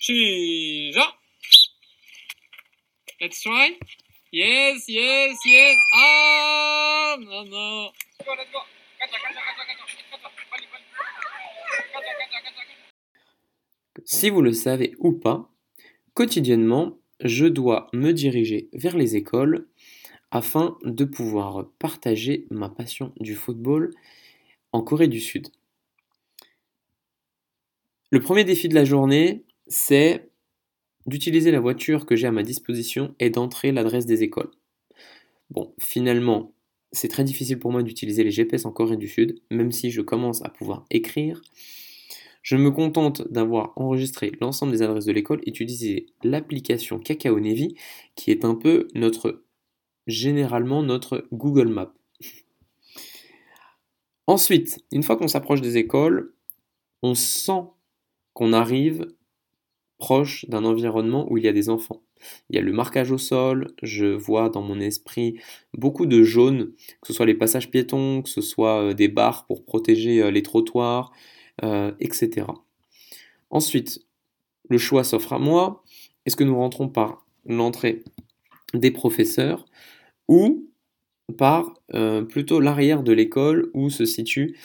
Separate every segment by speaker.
Speaker 1: 시작! Let's try. Yes, yes, yes. 아, no, no.
Speaker 2: Si vous le savez ou pas, quotidiennement, je dois me diriger vers les écoles afin de pouvoir partager ma passion du football en Corée du Sud. Le premier défi de la journée, c'est d'utiliser la voiture que j'ai à ma disposition et d'entrer l'adresse des écoles. Bon, finalement, c'est très difficile pour moi d'utiliser les GPS en Corée du Sud, même si je commence à pouvoir écrire. Je me contente d'avoir enregistré l'ensemble des adresses de l'école et d'utiliser l'application Kakao Navy, qui est un peu notre, généralement notre Google Maps. Ensuite, une fois qu'on s'approche des écoles, on sent qu'on arrive proche d'un environnement où il y a des enfants. Il y a le marquage au sol, je vois dans mon esprit beaucoup de jaune, que ce soit les passages piétons, que ce soit euh, des barres pour protéger euh, les trottoirs, euh, etc. Ensuite, le choix s'offre à moi. Est-ce que nous rentrons par l'entrée des professeurs ou par plutôt l'arrière de l'école où se situe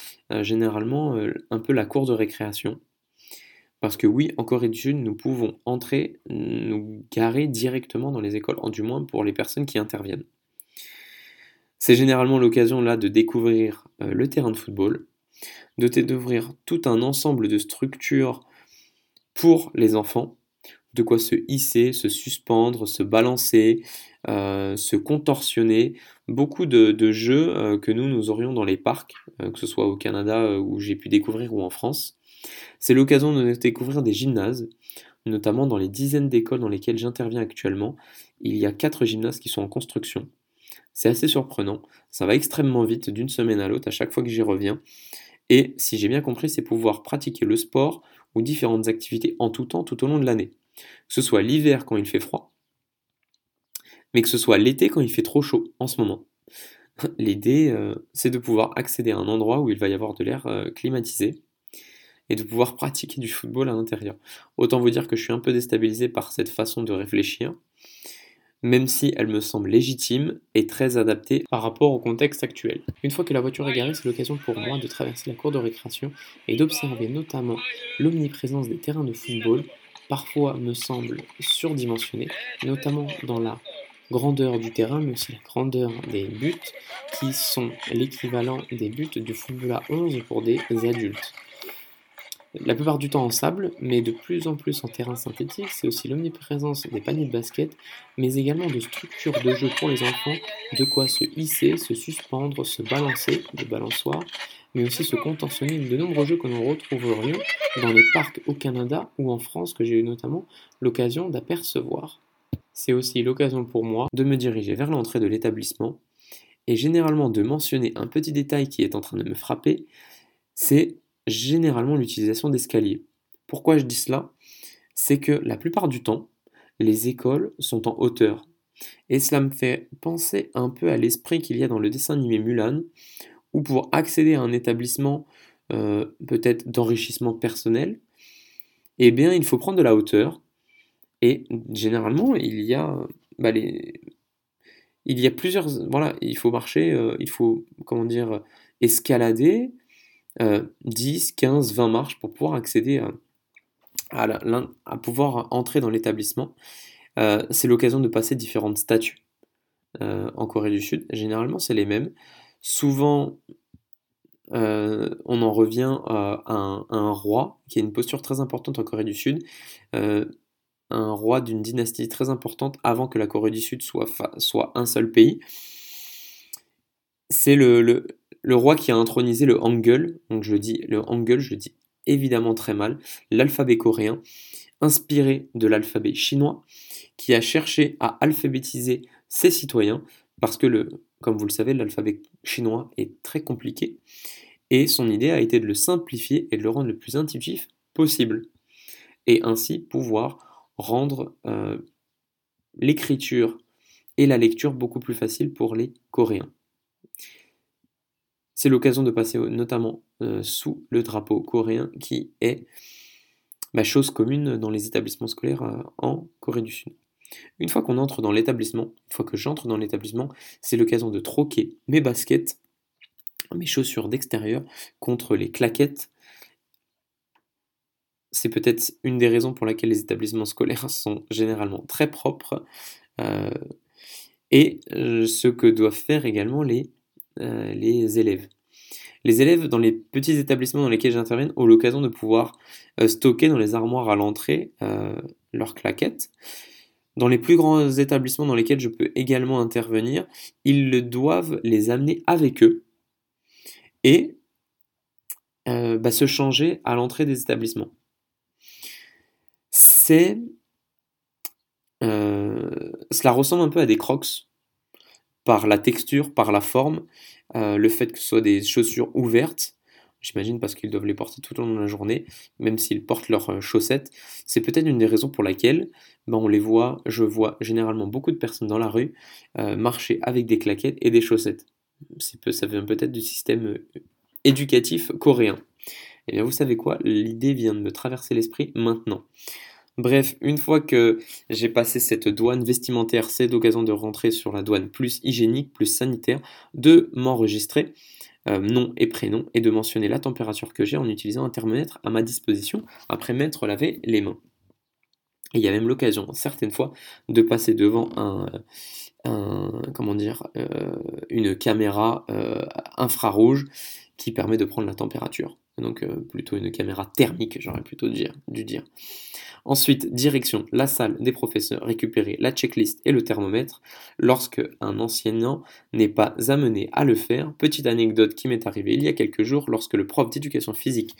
Speaker 2: généralement un peu la cour de récréation? Parce que oui, en Corée du Sud, nous pouvons entrer, nous garer directement dans les écoles, du moins pour les personnes qui interviennent. C'est généralement l'occasion là de découvrir euh, le terrain de football, de découvrir tout un ensemble de structures pour les enfants, de quoi se hisser, se suspendre, se balancer, euh, se contorsionner, beaucoup de, jeux euh, que nous, nous aurions dans les parcs, que ce soit au Canada où j'ai pu découvrir ou en France. C'est l'occasion de découvrir des gymnases, notamment dans les dizaines d'écoles dans lesquelles j'interviens actuellement. Il y a quatre gymnases qui sont en construction. C'est assez surprenant, ça va extrêmement vite d'une semaine à l'autre à chaque fois que j'y reviens. Et si j'ai bien compris, c'est pouvoir pratiquer le sport ou différentes activités en tout temps tout au long de l'année. Que ce soit l'hiver quand il fait froid, mais que ce soit l'été quand il fait trop chaud en ce moment. L'idée, euh, c'est de pouvoir accéder à un endroit où il va y avoir de l'air euh, climatisé et de pouvoir pratiquer du football à l'intérieur. Autant vous dire que je suis un peu déstabilisé par cette façon de réfléchir, même si elle me semble légitime et très adaptée par rapport au contexte actuel. Une fois que la voiture est garée, c'est l'occasion pour moi de traverser la cour de récréation et d'observer notamment l'omniprésence des terrains de football, parfois me semble surdimensionnée, notamment dans la grandeur du terrain, mais aussi la grandeur des buts, qui sont l'équivalent des buts du football à 11 pour des adultes la plupart du temps en sable, mais de plus en plus en terrain synthétique. C'est aussi l'omniprésence des paniers de basket, mais également de structures de jeu pour les enfants, de quoi se hisser, se suspendre, se balancer, des balançoires, mais aussi se contentionner de nombreux jeux que nous retrouverions dans les parcs au Canada ou en France que j'ai eu notamment l'occasion d'apercevoir. C'est aussi l'occasion pour moi de me diriger vers l'entrée de l'établissement et généralement de mentionner un petit détail qui est en train de me frapper, c'est généralement l'utilisation d'escaliers. Pourquoi je dis cela? C'est que la plupart du temps, les écoles sont en hauteur. Et cela me fait penser un peu à l'esprit qu'il y a dans le dessin animé Mulan, où pour accéder à un établissement euh, peut-être d'enrichissement personnel, eh bien il faut prendre de la hauteur. Et généralement, il y a, bah, il y a plusieurs... Voilà, il faut marcher, euh, il faut, comment dire, escalader, 10, 15, 20 marches pour pouvoir accéder à, pouvoir entrer dans l'établissement. Euh, c'est l'occasion de passer différentes statues euh, en Corée du Sud. Généralement, c'est les mêmes. Souvent, euh, on en revient à un, roi, qui a une posture très importante en Corée du Sud. un roi d'une dynastie très importante avant que la Corée du Sud soit, soit un seul pays. C'est le, le roi qui a intronisé le Hangul, donc je dis le Hangul, je dis évidemment très mal, l'alphabet coréen, inspiré de l'alphabet chinois, qui a cherché à alphabétiser ses citoyens, parce que, comme vous le savez, l'alphabet chinois est très compliqué, et son idée a été de le simplifier et de le rendre le plus intuitif possible, et ainsi pouvoir rendre euh, l'écriture et la lecture beaucoup plus facile pour les Coréens. C'est l'occasion de passer notamment euh, sous le drapeau coréen qui est bah, chose commune dans les établissements scolaires euh, en Corée du Sud. Une fois qu'on entre dans l'établissement, une fois que j'entre dans l'établissement, c'est l'occasion de troquer mes baskets, mes chaussures d'extérieur contre les claquettes. C'est peut-être une des raisons pour laquelle les établissements scolaires sont généralement très propres. Euh, et ce que doivent faire également les, euh, les élèves. Les élèves dans les petits établissements dans lesquels j'interviens ont l'occasion de pouvoir stocker dans les armoires à l'entrée leurs claquettes. Dans les plus grands établissements dans lesquels je peux également intervenir, ils doivent les amener avec eux et euh, bah, se changer à l'entrée des établissements. C'est, euh, cela ressemble un peu à des crocs par la texture, par la forme, euh, le fait que ce soit des chaussures ouvertes j'imagine parce qu'ils doivent les porter tout au long de la journée, même s'ils portent leurs euh, chaussettes. C'est peut-être une des raisons pour laquelle ben, on les voit, je vois généralement beaucoup de personnes dans la rue euh, marcher avec des claquettes et des chaussettes. ça vient peut-être du système éducatif coréen. Et eh bien vous savez quoi, l'idée vient de me traverser l'esprit maintenant. Bref, une fois que j'ai passé cette douane vestimentaire, c'est l'occasion de rentrer sur la douane plus hygiénique, plus sanitaire, de m'enregistrer euh, nom et prénom et de mentionner la température que j'ai en utilisant un thermomètre à ma disposition après m'être lavé les mains. il y a même l'occasion, certaines fois, de passer devant comment dire, euh, une caméra euh, infrarouge qui permet de prendre la température. Donc plutôt une caméra thermique, j'aurais plutôt dû dire. Ensuite, direction la salle des professeurs, récupérer la checklist et le thermomètre lorsque un enseignant n'est pas amené à le faire. Petite anecdote qui m'est arrivée il y a quelques jours lorsque le prof d'éducation physique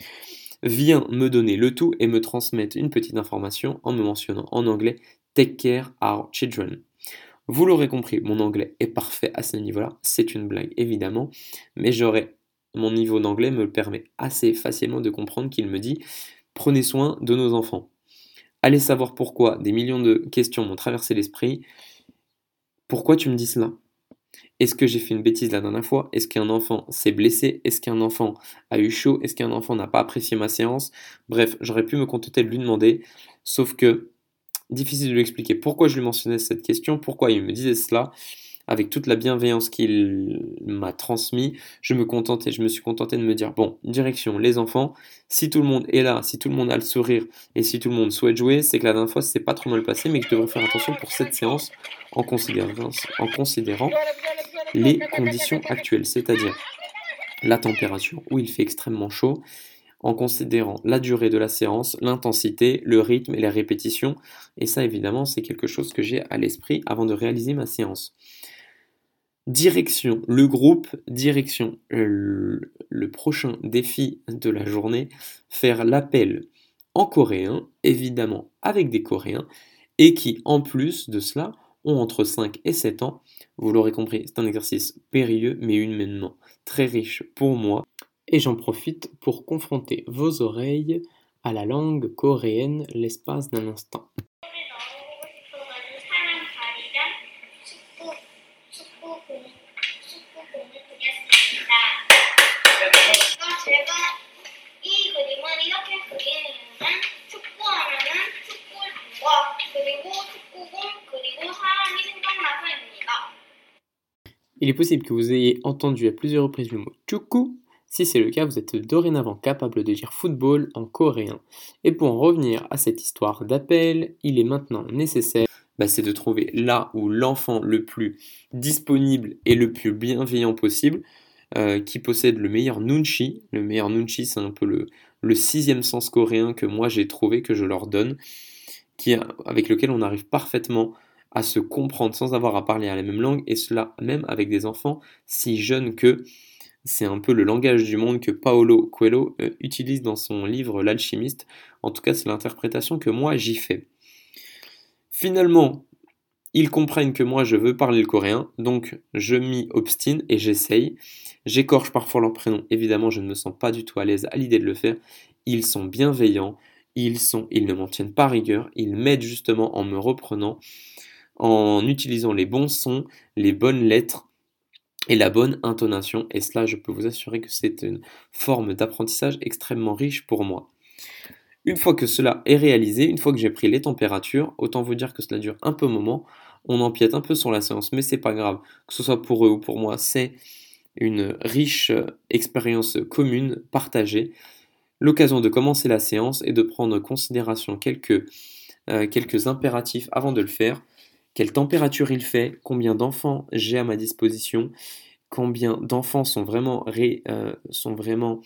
Speaker 2: vient me donner le tout et me transmettre une petite information en me mentionnant en anglais Take care our children. Vous l'aurez compris, mon anglais est parfait à ce niveau-là. C'est une blague évidemment, mais j'aurais mon niveau d'anglais me permet assez facilement de comprendre qu'il me dit prenez soin de nos enfants. Allez savoir pourquoi, des millions de questions m'ont traversé l'esprit. Pourquoi tu me dis cela? Est-ce que j'ai fait une bêtise la dernière fois? Est-ce qu'un enfant s'est blessé? Est-ce qu'un enfant a eu chaud? Est-ce qu'un enfant n'a pas apprécié ma séance? Bref, j'aurais pu me contenter de lui demander, sauf que difficile de lui expliquer pourquoi je lui mentionnais cette question, pourquoi il me disait cela avec toute la bienveillance qu'il m'a transmis, je me contentais, je me suis contenté de me dire bon, direction les enfants, si tout le monde est là, si tout le monde a le sourire et si tout le monde souhaite jouer, c'est que la dernière fois c'est pas trop mal passé, mais que je devrais faire attention pour cette séance en considérant, en considérant les conditions actuelles, c'est-à-dire la température où il fait extrêmement chaud, en considérant la durée de la séance, l'intensité, le rythme et les répétitions. Et ça, évidemment, c'est quelque chose que j'ai à l'esprit avant de réaliser ma séance. Direction, le groupe, direction, le, prochain défi de la journée, faire l'appel en coréen, évidemment avec des coréens, et qui en plus de cela ont entre 5 et 7 ans. Vous l'aurez compris, c'est un exercice périlleux mais humainement très riche pour moi. Et j'en profite pour confronter vos oreilles à la langue coréenne l'espace d'un instant. Il est possible que vous ayez entendu à plusieurs reprises le mot chuku. Si c'est le cas, vous êtes dorénavant capable de dire football en coréen. Et pour en revenir à cette histoire d'appel, il est maintenant nécessaire bah, c'est de trouver là où l'enfant le plus disponible et le plus bienveillant possible, euh, qui possède le meilleur nunchi. Le meilleur nunchi, c'est un peu le, sixième sens coréen que moi j'ai trouvé, que je leur donne, qui, avec lequel on arrive parfaitement à se comprendre sans avoir à parler à la même langue, et cela même avec des enfants si jeunes que c'est un peu le langage du monde que Paolo Coelho euh, utilise dans son livre L'alchimiste. En tout cas, c'est l'interprétation que moi j'y fais. Finalement, ils comprennent que moi je veux parler le coréen, donc je m'y obstine et j'essaye. J'écorche parfois leur prénom, évidemment je ne me sens pas du tout à l'aise à l'idée de le faire. Ils sont bienveillants, ils, sont, ils ne m'en tiennent pas rigueur, ils m'aident justement en me reprenant en utilisant les bons sons, les bonnes lettres et la bonne intonation. Et cela, je peux vous assurer que c'est une forme d'apprentissage extrêmement riche pour moi. Une fois que cela est réalisé, une fois que j'ai pris les températures, autant vous dire que cela dure un peu moment, on empiète un peu sur la séance, mais c'est pas grave, que ce soit pour eux ou pour moi, c'est une riche expérience commune, partagée, l'occasion de commencer la séance et de prendre en considération quelques, euh, quelques impératifs avant de le faire. Quelle température il fait, combien d'enfants j'ai à ma disposition, combien d'enfants sont vraiment, euh, sont vraiment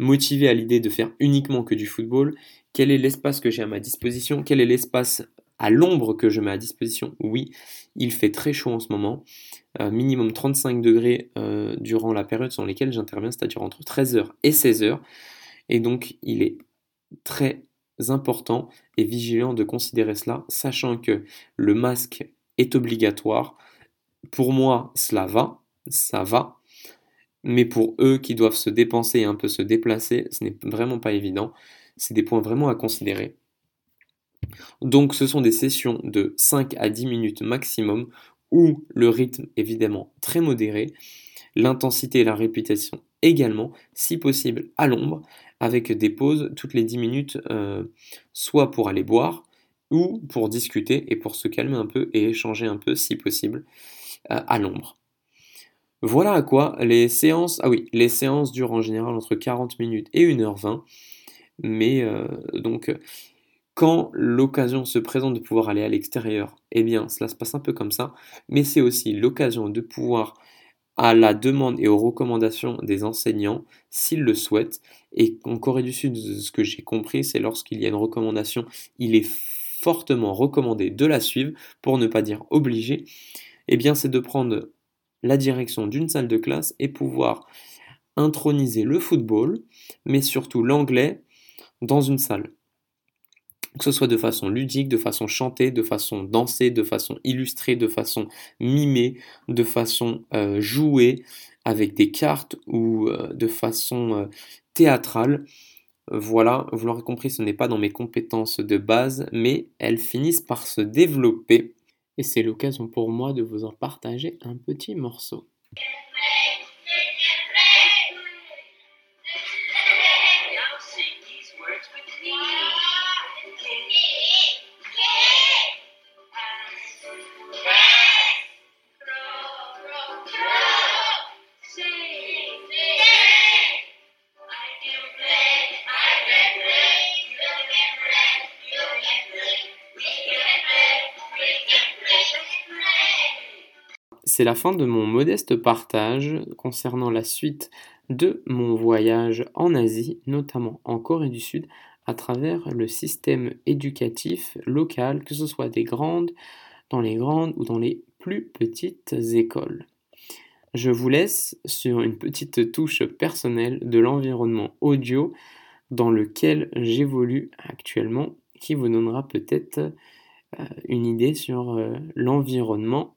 Speaker 2: motivés à l'idée de faire uniquement que du football, quel est l'espace que j'ai à ma disposition, quel est l'espace à l'ombre que je mets à disposition? Oui, il fait très chaud en ce moment, euh, minimum 35 degrés euh, durant la période sur laquelle j'interviens, c'est-à-dire entre 13h et 16h. Et donc, il est très important et vigilant de considérer cela, sachant que le masque est obligatoire. Pour moi, cela va, ça va. Mais pour eux qui doivent se dépenser et un peu se déplacer, ce n'est vraiment pas évident. C'est des points vraiment à considérer. Donc ce sont des sessions de 5 à 10 minutes maximum où le rythme évidemment très modéré, l'intensité et la répétition également, si possible à l'ombre, avec des pauses toutes les 10 minutes, euh, soit pour aller boire ou pour discuter et pour se calmer un peu et échanger un peu si possible euh, à l'ombre. Voilà à quoi les séances, ah oui, les séances durent en général entre 40 minutes et 1h20, mais euh, donc quand l'occasion se présente de pouvoir aller à l'extérieur, eh bien, cela se passe un peu comme ça, mais c'est aussi l'occasion de pouvoir, à la demande et aux recommandations des enseignants, s'ils le souhaitent, et en Corée du Sud, ce que j'ai compris, c'est lorsqu'il y a une recommandation, il est fortement recommandé de la suivre, pour ne pas dire obligé, eh bien, c'est de prendre la direction d'une salle de classe et pouvoir introniser le football, mais surtout l'anglais, dans une salle que ce soit de façon ludique, de façon chantée, de façon dansée, de façon illustrée, de façon mimée, de façon euh, jouée, avec des cartes ou euh, de façon euh, théâtrale. Voilà, vous l'aurez compris, ce n'est pas dans mes compétences de base, mais elles finissent par se développer. Et c'est l'occasion pour moi de vous en partager un petit morceau. C'est la fin de mon modeste partage concernant la suite de mon voyage en Asie, notamment en Corée du Sud, à travers le système éducatif local, que ce soit des grandes, dans les grandes ou dans les plus petites écoles. Je vous laisse sur une petite touche personnelle de l'environnement audio dans lequel j'évolue actuellement, qui vous donnera peut-être euh, une idée sur euh, l'environnement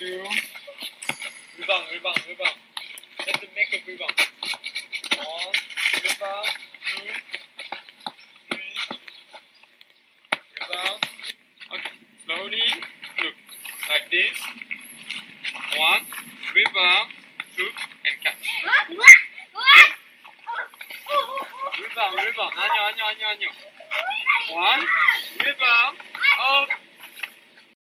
Speaker 1: One, two, rebound, rebound, rebound. Take a rebound. One,